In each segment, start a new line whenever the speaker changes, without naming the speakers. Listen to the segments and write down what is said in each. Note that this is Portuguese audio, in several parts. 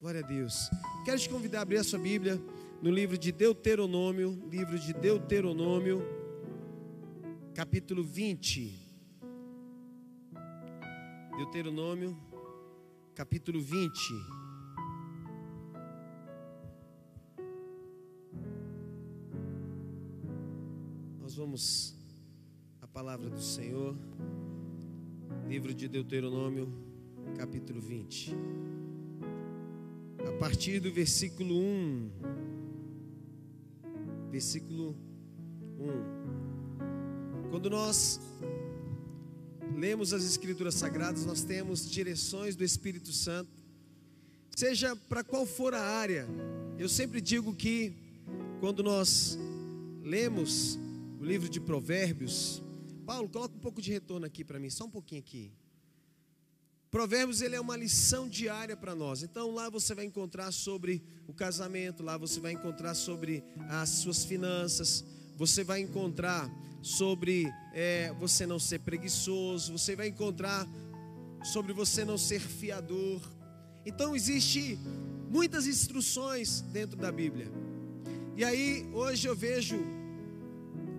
Glória a Deus. Quero te convidar a abrir a sua Bíblia no livro de Deuteronômio, livro de Deuteronômio, capítulo 20. Deuteronômio, capítulo 20. Nós vamos à palavra do Senhor, livro de Deuteronômio, capítulo 20 a partir do versículo 1. Versículo 1. Quando nós lemos as Escrituras Sagradas, nós temos direções do Espírito Santo, seja para qual for a área. Eu sempre digo que quando nós lemos o livro de Provérbios, Paulo, coloca um pouco de retorno aqui para mim, só um pouquinho aqui. Provérbios ele é uma lição diária para nós. Então lá você vai encontrar sobre o casamento, lá você vai encontrar sobre as suas finanças, você vai encontrar sobre é, você não ser preguiçoso, você vai encontrar sobre você não ser fiador. Então existe muitas instruções dentro da Bíblia. E aí hoje eu vejo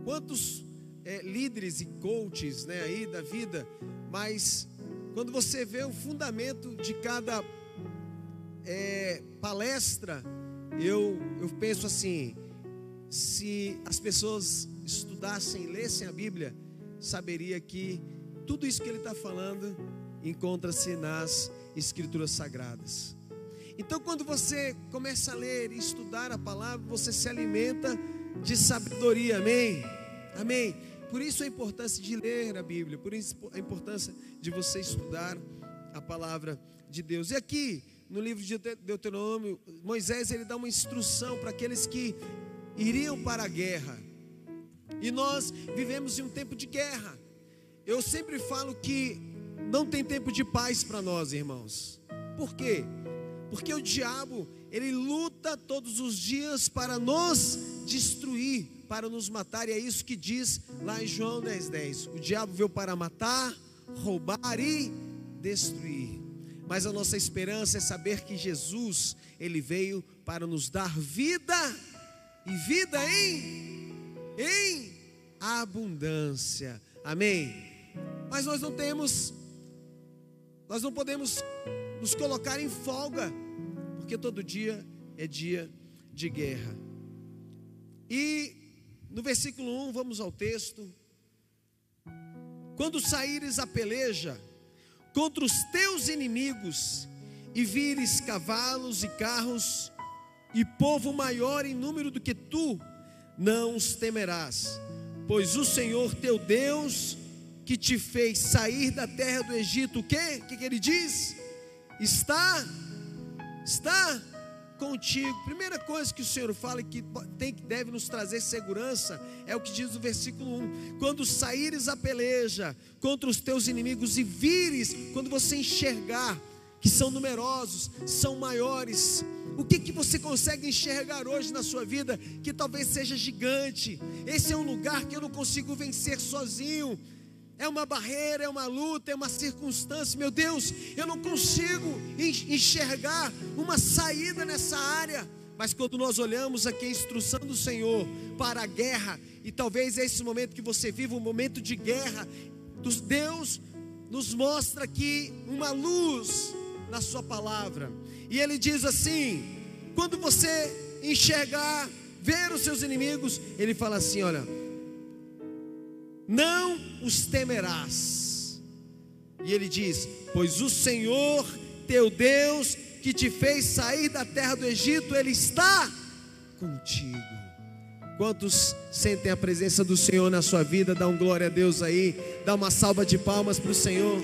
quantos é, líderes e coaches né, aí da vida, mas quando você vê o fundamento de cada é, palestra, eu, eu penso assim: se as pessoas estudassem, lessem a Bíblia, saberia que tudo isso que ele está falando encontra-se nas Escrituras Sagradas. Então, quando você começa a ler e estudar a palavra, você se alimenta de sabedoria, amém? Amém. Por isso a importância de ler a Bíblia, por isso a importância de você estudar a palavra de Deus. E aqui, no livro de Deuteronômio, Moisés ele dá uma instrução para aqueles que iriam para a guerra. E nós vivemos em um tempo de guerra. Eu sempre falo que não tem tempo de paz para nós, irmãos. Por quê? Porque o diabo, ele luta todos os dias para nos destruir para nos matar, e é isso que diz lá em João 10,10: 10. O diabo veio para matar, roubar e destruir. Mas a nossa esperança é saber que Jesus, ele veio para nos dar vida e vida em em abundância. Amém. Mas nós não temos nós não podemos nos colocar em folga, porque todo dia é dia de guerra. E no versículo 1, vamos ao texto. Quando saíres a peleja contra os teus inimigos e vires cavalos e carros e povo maior em número do que tu, não os temerás, pois o Senhor teu Deus que te fez sair da terra do Egito, o que? O que, que ele diz? Está, está contigo. Primeira coisa que o Senhor fala que tem que deve nos trazer segurança é o que diz o versículo 1. Quando saíres a peleja contra os teus inimigos e vires, quando você enxergar que são numerosos, são maiores, o que, que você consegue enxergar hoje na sua vida que talvez seja gigante? Esse é um lugar que eu não consigo vencer sozinho é uma barreira, é uma luta, é uma circunstância. Meu Deus, eu não consigo enxergar uma saída nessa área. Mas quando nós olhamos aqui a instrução do Senhor para a guerra, e talvez é esse momento que você vive, um momento de guerra, Deus nos mostra aqui uma luz na Sua palavra. E Ele diz assim: quando você enxergar, ver os seus inimigos, Ele fala assim: olha não os temerás. E ele diz: Pois o Senhor teu Deus, que te fez sair da terra do Egito, ele está contigo. Quantos sentem a presença do Senhor na sua vida? Dá um glória a Deus aí, dá uma salva de palmas para o Senhor.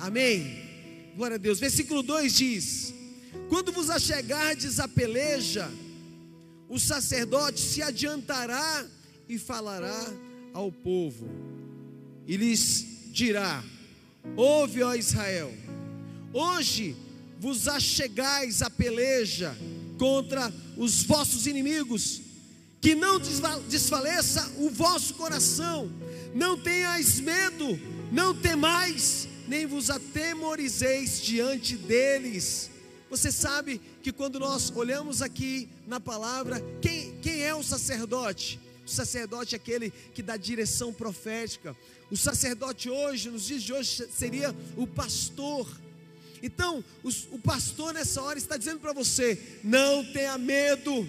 Amém. Glória a Deus. Versículo 2 diz: Quando vos achegardes a peleja, o sacerdote se adiantará e falará ao povo, e lhes dirá: Ouve, ó Israel, hoje vos achegais a peleja contra os vossos inimigos, que não desfaleça o vosso coração, não tenhais medo, Não temais, nem vos atemorizeis diante deles. Você sabe que quando nós olhamos aqui na palavra, quem, quem é o sacerdote? O sacerdote é aquele que dá direção profética. O sacerdote hoje, nos dias de hoje, seria o pastor. Então, o pastor nessa hora está dizendo para você: não tenha medo,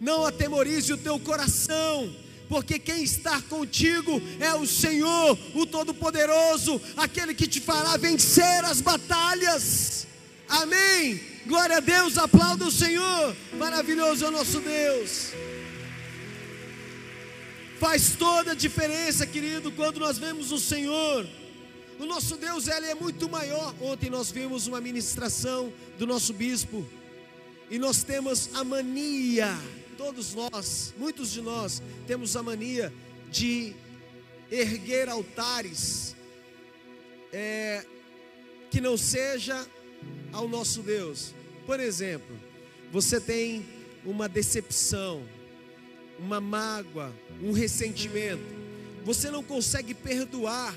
não atemorize o teu coração, porque quem está contigo é o Senhor, o Todo-Poderoso, aquele que te fará vencer as batalhas. Amém. Glória a Deus, aplauda o Senhor. Maravilhoso é o nosso Deus. Faz toda a diferença, querido, quando nós vemos o Senhor. O nosso Deus, ele é muito maior. Ontem nós vimos uma ministração do nosso bispo. E nós temos a mania, todos nós, muitos de nós, temos a mania de erguer altares é, que não seja ao nosso Deus. Por exemplo, você tem uma decepção, uma mágoa, um ressentimento, você não consegue perdoar.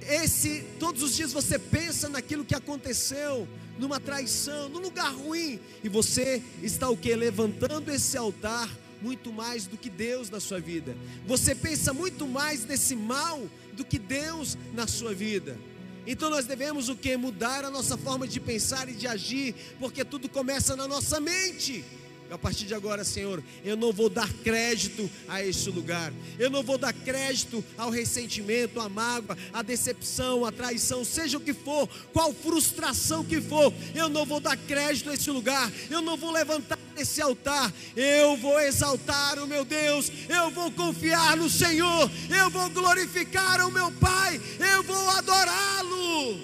Esse todos os dias você pensa naquilo que aconteceu, numa traição, num lugar ruim, e você está o que levantando esse altar muito mais do que Deus na sua vida. Você pensa muito mais nesse mal do que Deus na sua vida. Então nós devemos o que? Mudar a nossa forma de pensar e de agir, porque tudo começa na nossa mente. A partir de agora, Senhor, eu não vou dar crédito a este lugar. Eu não vou dar crédito ao ressentimento, à mágoa, à decepção, à traição, seja o que for, qual frustração que for. Eu não vou dar crédito a este lugar. Eu não vou levantar esse altar. Eu vou exaltar o meu Deus. Eu vou confiar no Senhor. Eu vou glorificar o meu Pai. Eu vou adorá-lo.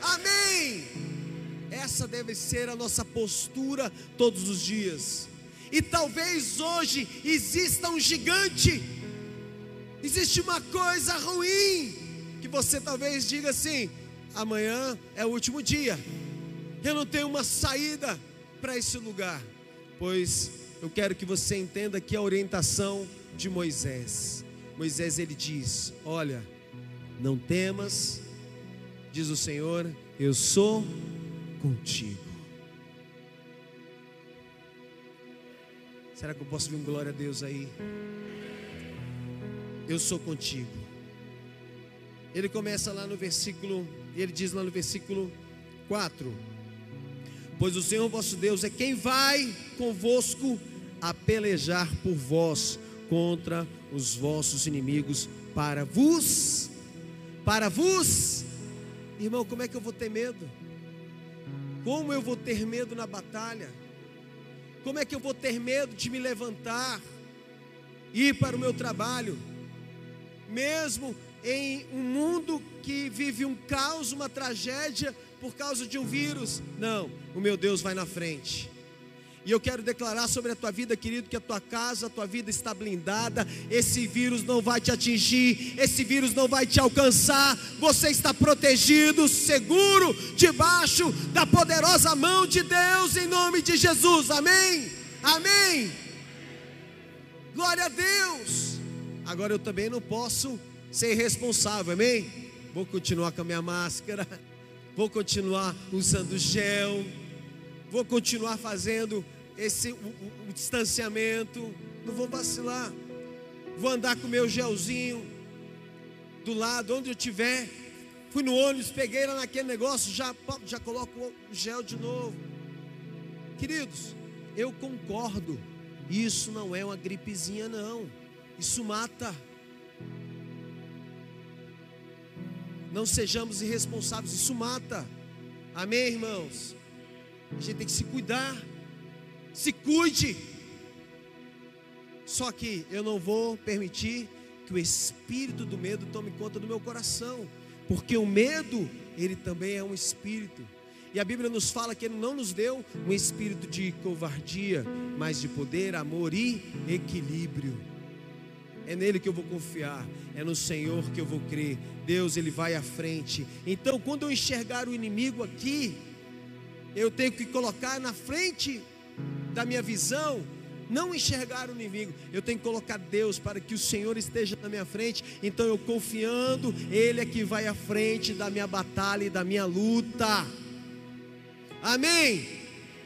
Amém. Essa deve ser a nossa postura todos os dias. E talvez hoje exista um gigante, existe uma coisa ruim, que você talvez diga assim: amanhã é o último dia, eu não tenho uma saída para esse lugar. Pois eu quero que você entenda aqui a orientação de Moisés. Moisés ele diz: Olha, não temas, diz o Senhor, eu sou contigo. Será que eu posso ver um glória a Deus aí? Eu sou contigo. Ele começa lá no versículo, ele diz lá no versículo 4: Pois o Senhor vosso Deus é quem vai convosco a pelejar por vós contra os vossos inimigos para vos para vos Irmão, como é que eu vou ter medo? Como eu vou ter medo na batalha? Como é que eu vou ter medo de me levantar, ir para o meu trabalho, mesmo em um mundo que vive um caos, uma tragédia por causa de um vírus? Não, o meu Deus vai na frente. E eu quero declarar sobre a tua vida, querido, que a tua casa, a tua vida está blindada. Esse vírus não vai te atingir, esse vírus não vai te alcançar. Você está protegido, seguro, debaixo da poderosa mão de Deus, em nome de Jesus. Amém? Amém. Glória a Deus. Agora eu também não posso ser irresponsável, amém? Vou continuar com a minha máscara, vou continuar usando gel, vou continuar fazendo esse o, o, o distanciamento, não vou vacilar. Vou andar com meu gelzinho do lado, onde eu tiver. Fui no ônibus, peguei lá naquele negócio, já, já coloco o gel de novo. Queridos, eu concordo. Isso não é uma gripezinha, não. Isso mata. Não sejamos irresponsáveis, isso mata. Amém, irmãos? A gente tem que se cuidar se cuide. Só que eu não vou permitir que o espírito do medo tome conta do meu coração, porque o medo, ele também é um espírito. E a Bíblia nos fala que Ele não nos deu um espírito de covardia, mas de poder, amor e equilíbrio. É nele que eu vou confiar, é no Senhor que eu vou crer. Deus, Ele vai à frente. Então, quando eu enxergar o inimigo aqui, eu tenho que colocar na frente da minha visão não enxergar o inimigo, eu tenho que colocar Deus para que o Senhor esteja na minha frente. Então eu confiando, Ele é que vai à frente da minha batalha e da minha luta. Amém.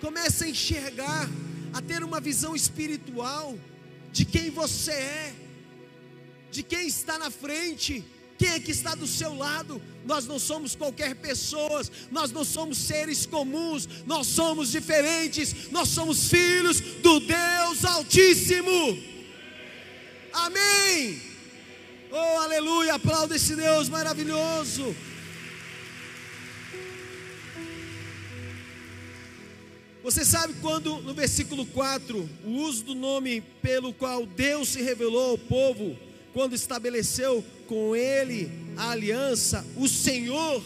Comece a enxergar, a ter uma visão espiritual de quem você é, de quem está na frente. Quem é que está do seu lado? Nós não somos qualquer pessoas, nós não somos seres comuns, nós somos diferentes, nós somos filhos do Deus Altíssimo. Amém. Oh, aleluia, aplauda esse Deus maravilhoso. Você sabe quando no versículo 4, o uso do nome pelo qual Deus se revelou ao povo, quando estabeleceu com ele a aliança, o Senhor,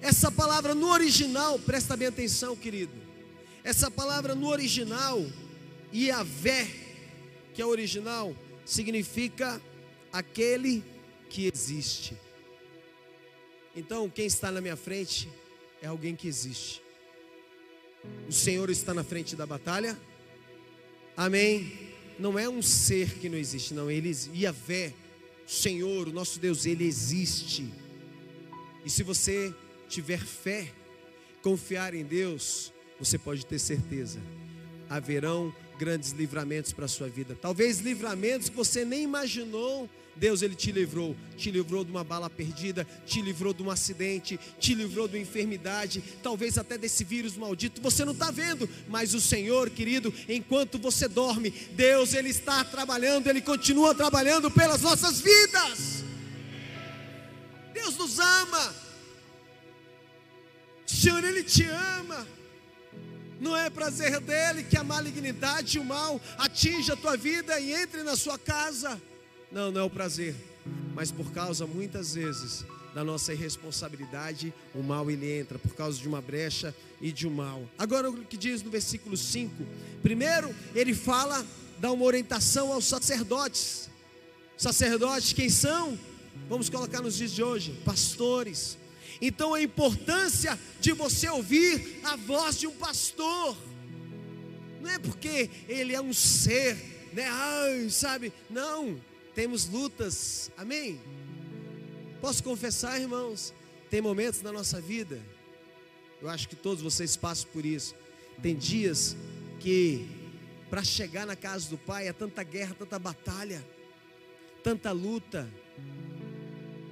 essa palavra no original, presta bem atenção, querido. Essa palavra no original, Iavé, que é original, significa aquele que existe. Então, quem está na minha frente é alguém que existe. O Senhor está na frente da batalha. Amém não é um ser que não existe, não. Ele, Yahvé, Senhor, o nosso Deus, ele existe. E se você tiver fé, confiar em Deus, você pode ter certeza, haverão grandes livramentos para a sua vida. Talvez livramentos que você nem imaginou Deus ele te livrou, te livrou de uma bala perdida, te livrou de um acidente, te livrou de uma enfermidade, talvez até desse vírus maldito. Você não está vendo, mas o Senhor, querido, enquanto você dorme, Deus ele está trabalhando, ele continua trabalhando pelas nossas vidas. Deus nos ama. O Senhor ele te ama. Não é prazer dele que a malignidade e o mal atinja a tua vida e entre na sua casa. Não, não é o prazer, mas por causa muitas vezes da nossa irresponsabilidade, o mal ele entra por causa de uma brecha e de um mal. Agora o que diz no versículo 5? Primeiro, ele fala dá uma orientação aos sacerdotes. Sacerdotes quem são? Vamos colocar nos dias de hoje, pastores. Então a importância de você ouvir a voz de um pastor. Não é porque ele é um ser, né? Ai, sabe? Não temos lutas, amém? Posso confessar, irmãos, tem momentos na nossa vida, eu acho que todos vocês passam por isso. Tem dias que para chegar na casa do Pai é tanta guerra, tanta batalha, tanta luta.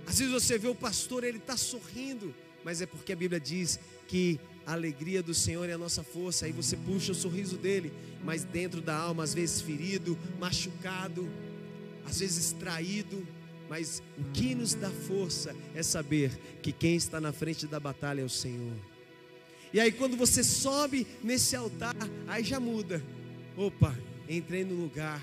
Às vezes você vê o pastor, ele está sorrindo, mas é porque a Bíblia diz que a alegria do Senhor é a nossa força. Aí você puxa o sorriso dele, mas dentro da alma, às vezes ferido, machucado às vezes traído, mas o que nos dá força é saber que quem está na frente da batalha é o Senhor. E aí quando você sobe nesse altar, aí já muda. Opa, entrei no lugar,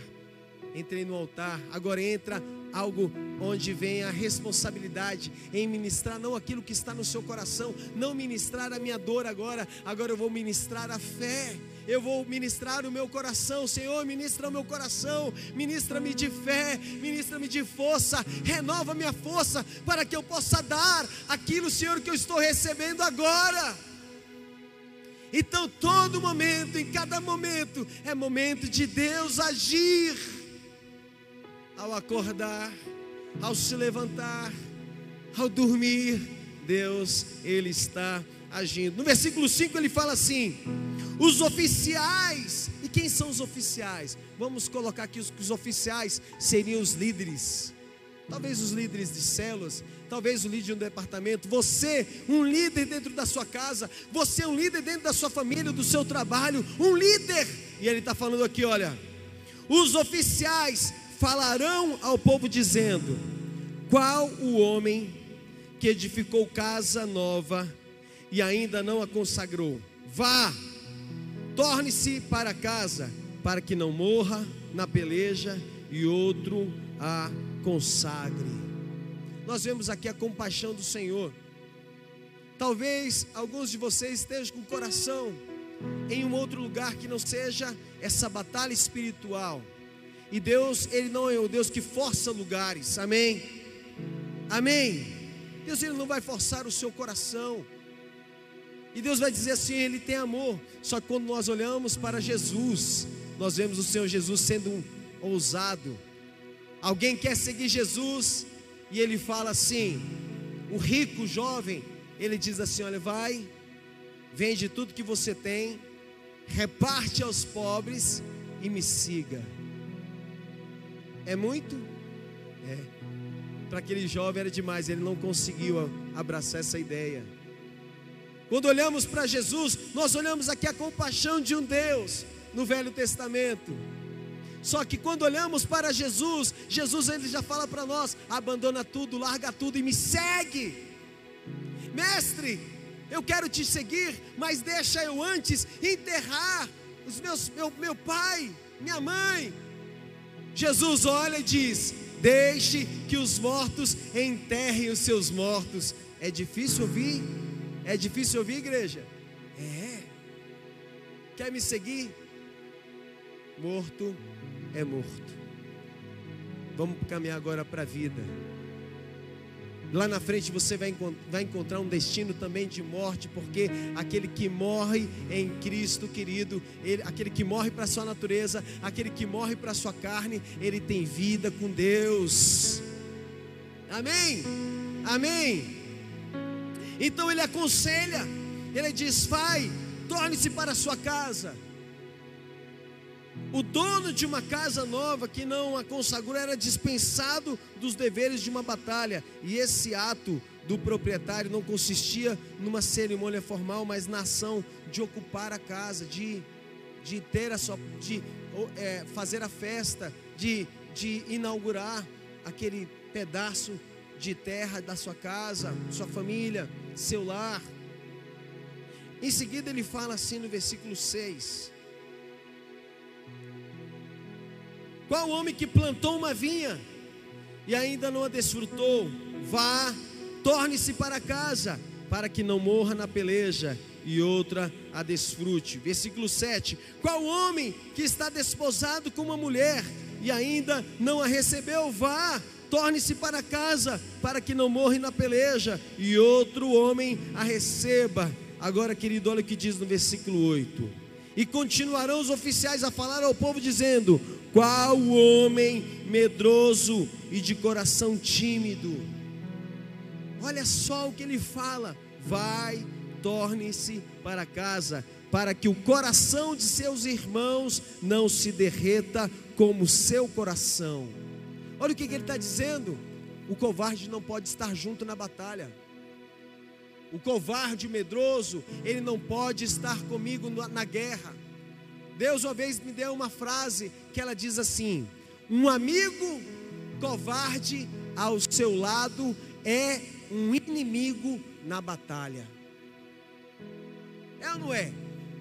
entrei no altar, agora entra algo onde vem a responsabilidade em ministrar não aquilo que está no seu coração, não ministrar a minha dor agora, agora eu vou ministrar a fé eu vou ministrar o meu coração. Senhor, ministra o meu coração, ministra-me de fé, ministra-me de força, renova minha força para que eu possa dar aquilo, Senhor, que eu estou recebendo agora. Então, todo momento, em cada momento, é momento de Deus agir. Ao acordar, ao se levantar, ao dormir, Deus, Ele está agindo. No versículo 5 ele fala assim: os oficiais, e quem são os oficiais? Vamos colocar aqui os, os oficiais seriam os líderes, talvez os líderes de células, talvez o líder de um departamento, você, um líder dentro da sua casa, você, um líder dentro da sua família, do seu trabalho, um líder, e ele está falando aqui: olha, os oficiais falarão ao povo dizendo: qual o homem que edificou casa nova e ainda não a consagrou. Vá, torne-se para casa, para que não morra na peleja e outro a consagre. Nós vemos aqui a compaixão do Senhor. Talvez alguns de vocês estejam com o coração em um outro lugar que não seja essa batalha espiritual. E Deus, Ele não é o Deus que força lugares, amém? Amém. Deus, Ele não vai forçar o seu coração. E Deus vai dizer assim: Ele tem amor. Só que quando nós olhamos para Jesus, nós vemos o Senhor Jesus sendo um ousado. Alguém quer seguir Jesus e ele fala assim: o rico jovem, ele diz assim: olha, vai, vende tudo que você tem, reparte aos pobres e me siga. É muito? É. Para aquele jovem era demais, ele não conseguiu abraçar essa ideia. Quando olhamos para Jesus, nós olhamos aqui a compaixão de um Deus no Velho Testamento. Só que quando olhamos para Jesus, Jesus ele já fala para nós: abandona tudo, larga tudo e me segue. Mestre, eu quero te seguir, mas deixa eu antes enterrar os meus, meu, meu pai, minha mãe. Jesus olha e diz: Deixe que os mortos enterrem os seus mortos. É difícil ouvir? É difícil ouvir, igreja? É. Quer me seguir? Morto é morto. Vamos caminhar agora para a vida. Lá na frente você vai, vai encontrar um destino também de morte, porque aquele que morre em Cristo, querido, ele, aquele que morre para a sua natureza, aquele que morre para a sua carne, ele tem vida com Deus. Amém? Amém? Então ele aconselha, ele diz: vai, torne-se para a sua casa. O dono de uma casa nova que não a consagrou era dispensado dos deveres de uma batalha, e esse ato do proprietário não consistia numa cerimônia formal, mas na ação de ocupar a casa, de, de ter a sua, de é, fazer a festa, de, de inaugurar aquele pedaço de terra da sua casa, sua família, seu lar. Em seguida ele fala assim no versículo 6: Qual homem que plantou uma vinha e ainda não a desfrutou? Vá, torne-se para casa, para que não morra na peleja e outra a desfrute. Versículo 7: Qual homem que está desposado com uma mulher e ainda não a recebeu? Vá, torne-se para casa, para que não morra na peleja e outro homem a receba. Agora, querido, olha o que diz no versículo 8: E continuarão os oficiais a falar ao povo, dizendo: qual homem medroso e de coração tímido? Olha só o que ele fala: vai, torne-se para casa, para que o coração de seus irmãos não se derreta como seu coração. Olha o que, que ele está dizendo: o covarde não pode estar junto na batalha. O covarde medroso, ele não pode estar comigo na guerra. Deus uma vez me deu uma frase que ela diz assim: Um amigo covarde ao seu lado é um inimigo na batalha. É ou não é?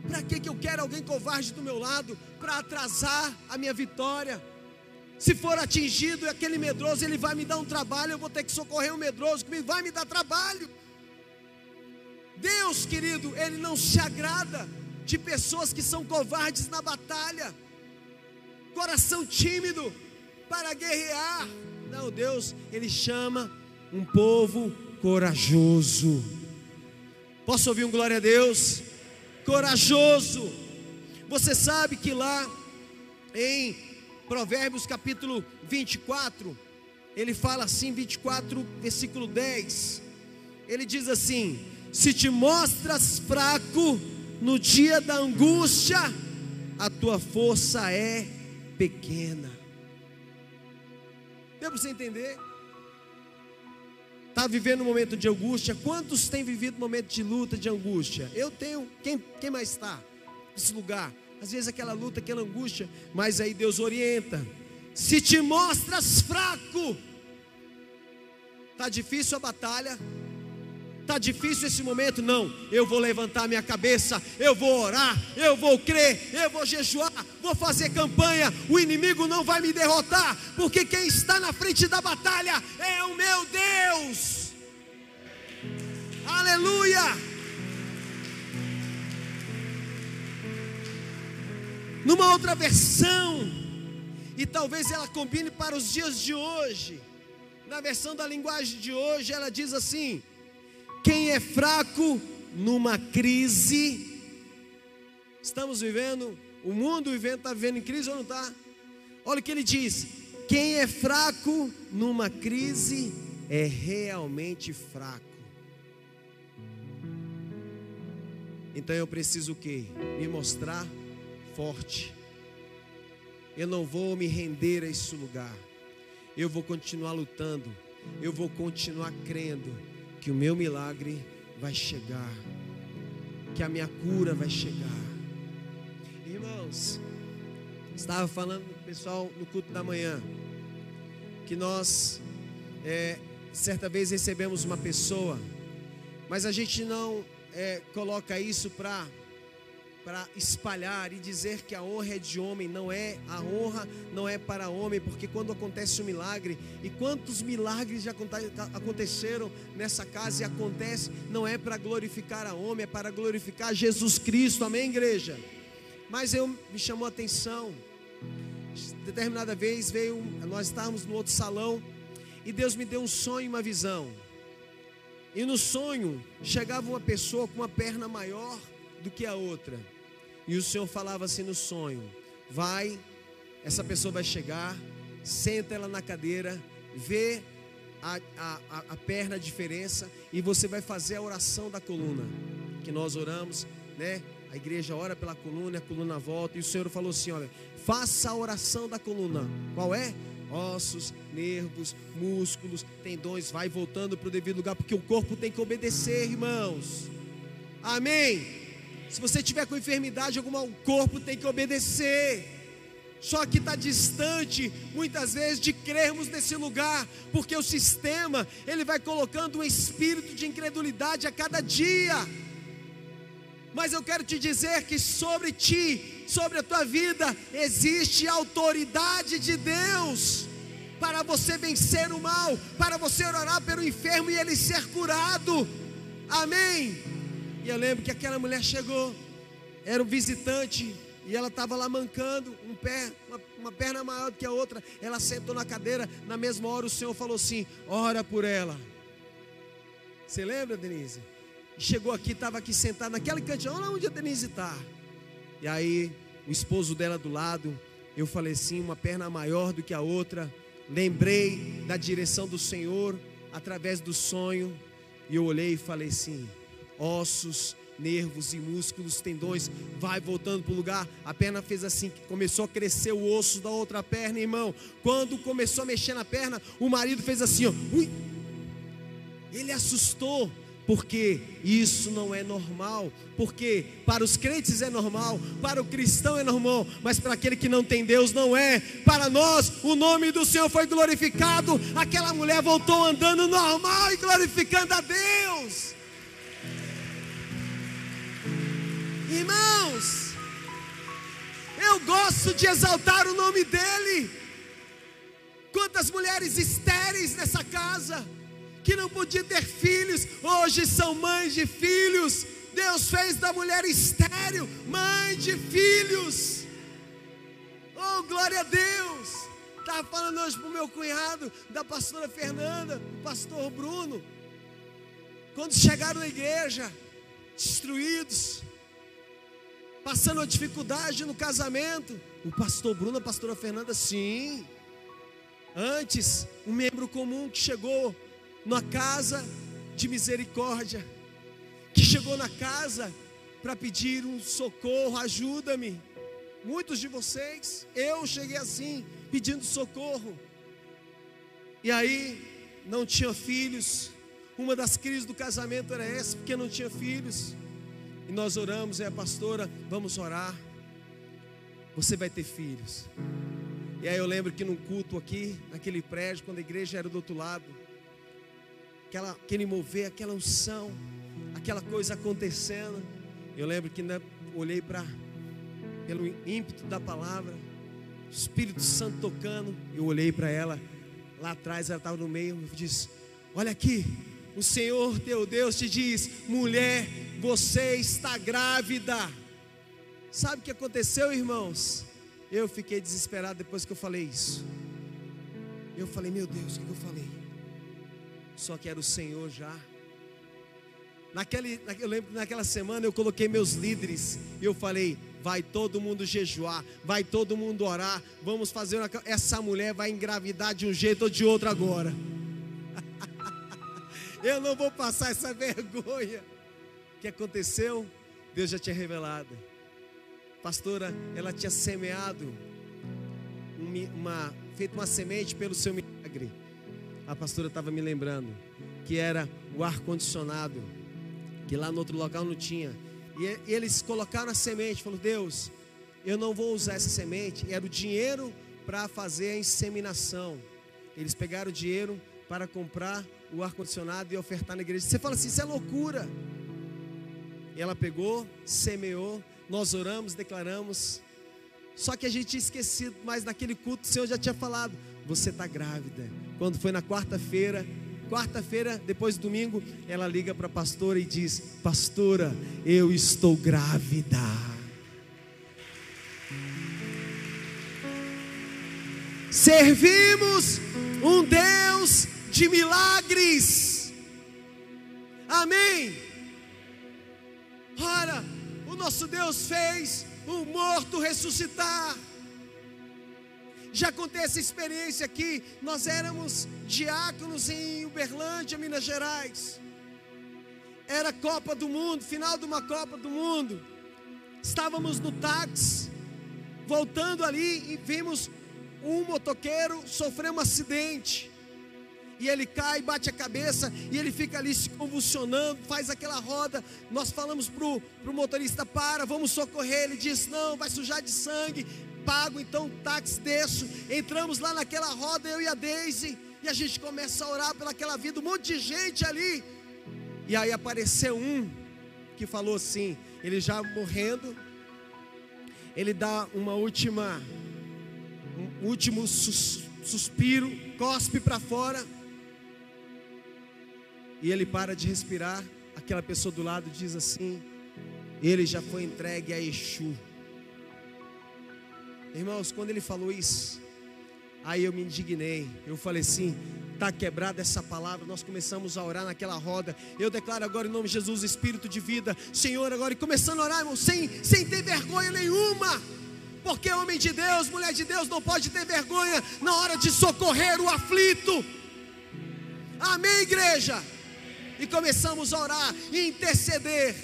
Para que, que eu quero alguém covarde do meu lado? Para atrasar a minha vitória. Se for atingido aquele medroso, ele vai me dar um trabalho, eu vou ter que socorrer o um medroso, que vai me dar trabalho. Deus, querido, Ele não se agrada de pessoas que são covardes na batalha, coração tímido para guerrear. Não, Deus, Ele chama um povo corajoso. Posso ouvir um glória a Deus? Corajoso. Você sabe que lá em Provérbios capítulo 24, ele fala assim, 24, versículo 10. Ele diz assim: Se te mostras fraco, no dia da angústia, a tua força é pequena. Deu para você entender? Está vivendo um momento de angústia? Quantos têm vivido um momento de luta, de angústia? Eu tenho. Quem, quem mais está nesse lugar? Às vezes aquela luta, aquela angústia, mas aí Deus orienta. Se te mostras fraco, está difícil a batalha, Está difícil esse momento? Não. Eu vou levantar minha cabeça, eu vou orar, eu vou crer, eu vou jejuar, vou fazer campanha. O inimigo não vai me derrotar, porque quem está na frente da batalha é o meu Deus. Aleluia. Numa outra versão, e talvez ela combine para os dias de hoje. Na versão da linguagem de hoje, ela diz assim: quem é fraco numa crise, estamos vivendo O mundo, está vivendo em crise ou não está? Olha o que ele diz: quem é fraco numa crise é realmente fraco. Então eu preciso o quê? Me mostrar forte. Eu não vou me render a esse lugar. Eu vou continuar lutando. Eu vou continuar crendo que o meu milagre vai chegar. Que a minha cura vai chegar. Irmãos, estava falando com o pessoal no culto da manhã que nós é, certa vez recebemos uma pessoa, mas a gente não é, coloca isso para para espalhar e dizer que a honra é de homem, não é, a honra não é para homem, porque quando acontece um milagre, e quantos milagres já aconteceram nessa casa e acontece, não é para glorificar a homem, é para glorificar Jesus Cristo, amém, igreja? Mas eu me chamou a atenção, determinada vez veio, nós estávamos no outro salão, e Deus me deu um sonho e uma visão. E no sonho chegava uma pessoa com uma perna maior do que a outra. E o Senhor falava assim no sonho: Vai, essa pessoa vai chegar, senta ela na cadeira, vê a, a, a, perna a diferença e você vai fazer a oração da coluna. Que nós oramos, né? A igreja ora pela coluna, a coluna volta. E o Senhor falou assim: olha, faça a oração da coluna. Qual é? ossos, nervos, músculos, tendões, vai voltando para o devido lugar, porque o corpo tem que obedecer, irmãos. Amém. Se você tiver com enfermidade alguma, o corpo tem que obedecer. Só que está distante, muitas vezes, de crermos nesse lugar, porque o sistema ele vai colocando um espírito de incredulidade a cada dia. Mas eu quero te dizer que sobre ti, sobre a tua vida, existe autoridade de Deus para você vencer o mal, para você orar pelo enfermo e ele ser curado. Amém. E eu lembro que aquela mulher chegou, era um visitante, e ela estava lá mancando, um pé, uma, uma, perna maior do que a outra. Ela sentou na cadeira, na mesma hora o Senhor falou assim: ora por ela. Você lembra, Denise? chegou aqui, estava aqui sentado naquele cantinho, olha onde a Denise está. E aí, o esposo dela do lado, eu falei assim, uma perna maior do que a outra. Lembrei da direção do Senhor através do sonho. E eu olhei e falei assim: ossos, nervos e músculos, tendões, vai voltando para o lugar. A perna fez assim, começou a crescer o osso da outra perna, irmão. Quando começou a mexer na perna, o marido fez assim, ó. Ui. Ele assustou porque isso não é normal. Porque para os crentes é normal, para o cristão é normal, mas para aquele que não tem Deus não é. Para nós, o nome do Senhor foi glorificado. Aquela mulher voltou andando normal e glorificando a Deus. Irmãos, eu gosto de exaltar o nome dEle. Quantas mulheres estéreis nessa casa que não podia ter filhos, hoje são mães de filhos. Deus fez da mulher estéril, mãe de filhos. Oh, glória a Deus! Estava falando hoje para o meu cunhado, da pastora Fernanda, do pastor Bruno. Quando chegaram na igreja, destruídos, passando uma dificuldade no casamento, o pastor Bruno, a pastora Fernanda, sim. Antes, um membro comum que chegou numa casa de misericórdia, que chegou na casa para pedir um socorro, ajuda-me. Muitos de vocês, eu cheguei assim, pedindo socorro. E aí, não tinha filhos. Uma das crises do casamento era essa, porque não tinha filhos. E nós oramos, é a pastora, vamos orar. Você vai ter filhos. E aí eu lembro que num culto aqui, naquele prédio, quando a igreja era do outro lado, aquela, aquele mover, aquela unção, aquela coisa acontecendo. Eu lembro que né, olhei para pelo ímpeto da palavra, o Espírito Santo tocando, eu olhei para ela, lá atrás ela estava no meio, eu disse: Olha aqui, o Senhor teu Deus te diz: mulher, você está grávida. Sabe o que aconteceu, irmãos? Eu fiquei desesperado depois que eu falei isso. Eu falei, meu Deus, o que eu falei? só que era o Senhor já. Naquele, eu lembro que naquela semana eu coloquei meus líderes e eu falei: vai todo mundo jejuar, vai todo mundo orar, vamos fazer uma... essa mulher vai engravidar de um jeito ou de outro agora. Eu não vou passar essa vergonha. Que aconteceu? Deus já tinha revelado. Pastora, ela tinha semeado uma, feito uma semente pelo seu milagre. A pastora estava me lembrando que era o ar condicionado, que lá no outro local não tinha. E eles colocaram a semente, falou: "Deus, eu não vou usar essa semente, era o dinheiro para fazer a inseminação. Eles pegaram o dinheiro para comprar o ar-condicionado e ofertar na igreja. Você fala assim, isso é loucura. Ela pegou, semeou, nós oramos, declaramos. Só que a gente tinha esquecido, mas naquele culto o Senhor já tinha falado: você está grávida. Quando foi na quarta-feira, quarta-feira, depois do domingo, ela liga para a pastora e diz: Pastora, eu estou grávida. Servimos um Deus de milagres. Amém. Ora, o nosso Deus fez um morto ressuscitar. Já acontece essa experiência aqui. Nós éramos diáconos em Uberlândia, Minas Gerais. Era Copa do Mundo, final de uma Copa do Mundo. Estávamos no táxi, voltando ali e vimos um motoqueiro sofrer um acidente. E ele cai, bate a cabeça e ele fica ali se convulsionando, faz aquela roda. Nós falamos para o motorista: para, vamos socorrer. Ele diz: não, vai sujar de sangue pago, então o táxi desço. Entramos lá naquela roda, eu e a Daisy, e a gente começa a orar pelaquela vida, um monte de gente ali. E aí apareceu um que falou assim, ele já morrendo, ele dá uma última, um último sus, suspiro, cospe para fora, e ele para de respirar. Aquela pessoa do lado diz assim: ele já foi entregue a Exu. Irmãos, quando ele falou isso, aí eu me indignei. Eu falei assim: está quebrada essa palavra. Nós começamos a orar naquela roda. Eu declaro agora em nome de Jesus, Espírito de vida, Senhor, agora e começando a orar, irmão, sem, sem ter vergonha nenhuma. Porque homem de Deus, mulher de Deus, não pode ter vergonha na hora de socorrer o aflito. Amém, igreja? E começamos a orar e interceder.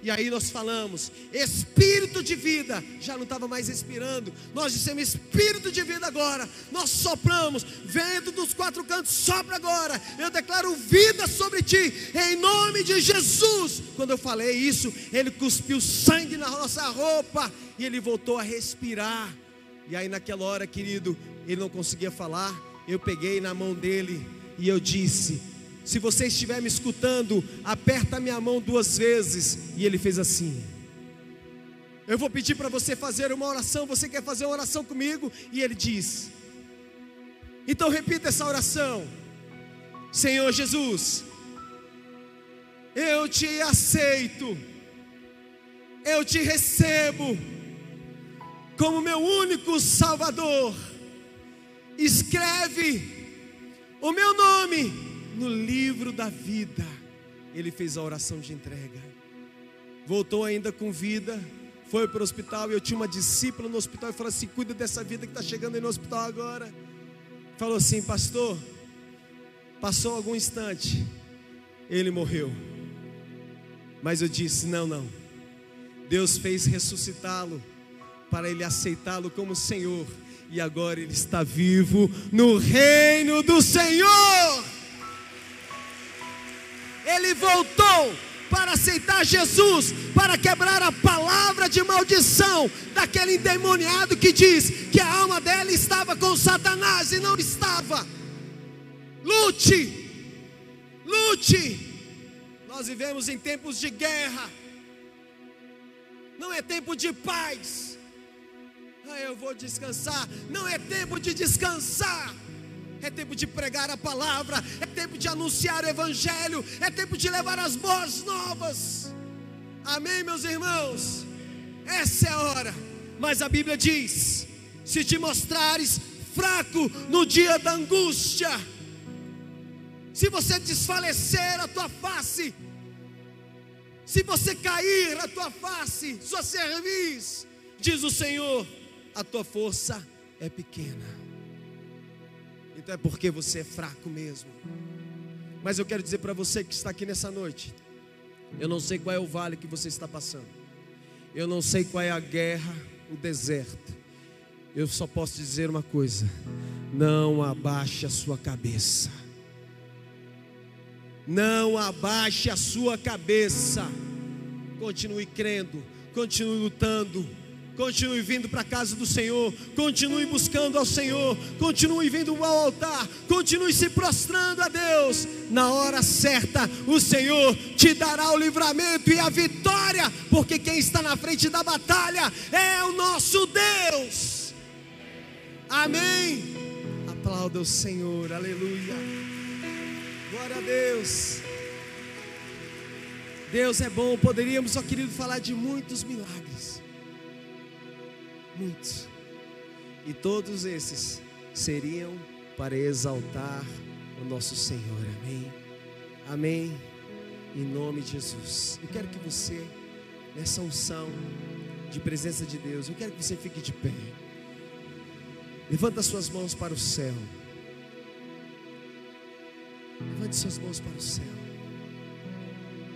E aí nós falamos, espírito de vida, já não estava mais respirando. Nós dissemos espírito de vida agora. Nós sopramos, vento dos quatro cantos, sopra agora. Eu declaro vida sobre ti, em nome de Jesus. Quando eu falei isso, ele cuspiu sangue na nossa roupa e ele voltou a respirar. E aí naquela hora, querido, ele não conseguia falar. Eu peguei na mão dele e eu disse: se você estiver me escutando, aperta minha mão duas vezes. E ele fez assim. Eu vou pedir para você fazer uma oração. Você quer fazer uma oração comigo? E ele diz. Então repita essa oração. Senhor Jesus, eu te aceito, eu te recebo como meu único Salvador. Escreve o meu nome no livro da vida. Ele fez a oração de entrega. Voltou ainda com vida. Foi para o hospital. Eu tinha uma discípula no hospital e falou assim: cuida dessa vida que está chegando aí no hospital agora. Falou assim, pastor. Passou algum instante. Ele morreu. Mas eu disse: não, não. Deus fez ressuscitá-lo para ele aceitá-lo como Senhor. E agora ele está vivo no reino do Senhor ele voltou para aceitar Jesus, para quebrar a palavra de maldição daquele endemoniado que diz que a alma dela estava com Satanás e não estava. Lute, lute. Nós vivemos em tempos de guerra, não é tempo de paz. Ah, eu vou descansar, não é tempo de descansar é tempo de pregar a palavra, é tempo de anunciar o Evangelho, é tempo de levar as boas novas. Amém, meus irmãos? Essa é a hora. Mas a Bíblia diz: se te mostrares fraco no dia da angústia, se você desfalecer a tua face, se você cair a tua face, sua cerviz, diz o Senhor, a tua força é pequena. Então é porque você é fraco mesmo. Mas eu quero dizer para você que está aqui nessa noite, eu não sei qual é o vale que você está passando. Eu não sei qual é a guerra, o deserto. Eu só posso dizer uma coisa: não abaixe a sua cabeça. Não abaixe a sua cabeça. Continue crendo, continue lutando, continue vindo para a casa do Senhor, continue buscando ao Senhor, continue vindo ao altar, continue se prostrando a Deus. Na hora certa, o Senhor te dará o livramento e a vitória, porque quem está na frente da batalha é o nosso Deus. Amém. Aplauda o Senhor, aleluia. Glória a Deus. Deus é bom. Poderíamos, ó querido, falar de muitos milagres. Muitos. E todos esses seriam para exaltar o nosso Senhor. Amém. Amém. Em nome de Jesus. Eu quero que você, nessa unção de presença de Deus, eu quero que você fique de pé. Levanta suas mãos para o céu. Levante suas mãos para o céu.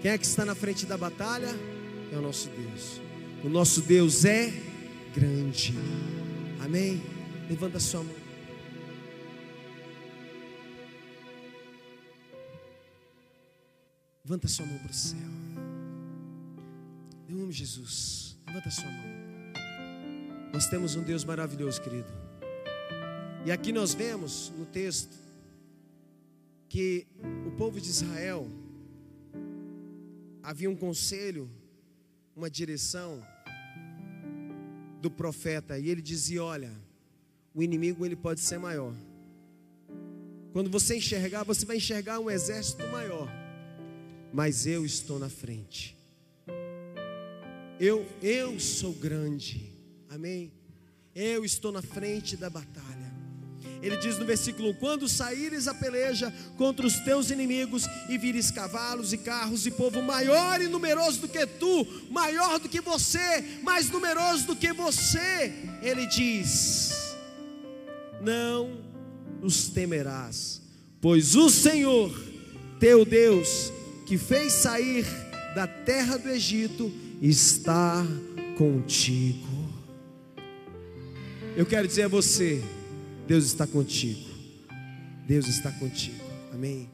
Quem é que está na frente da batalha? É o nosso Deus. O nosso Deus é grande. Amém? Levanta sua mão. Levanta sua mão para o céu. Em nome de Jesus. Levanta sua mão. Nós temos um Deus maravilhoso, querido. E aqui nós vemos no texto que o povo de Israel havia um conselho, uma direção do profeta, e ele dizia: Olha, o inimigo ele pode ser maior. Quando você enxergar, você vai enxergar um exército maior, mas eu estou na frente. Eu, eu sou grande, amém? Eu estou na frente da batalha. Ele diz no versículo 1: Quando saíres a peleja contra os teus inimigos e vires cavalos e carros e povo maior e numeroso do que tu, maior do que você, mais numeroso do que você, ele diz: Não os temerás, pois o Senhor, teu Deus, que fez sair da terra do Egito, está contigo. Eu quero dizer a você, Deus está contigo. Deus está contigo. Amém.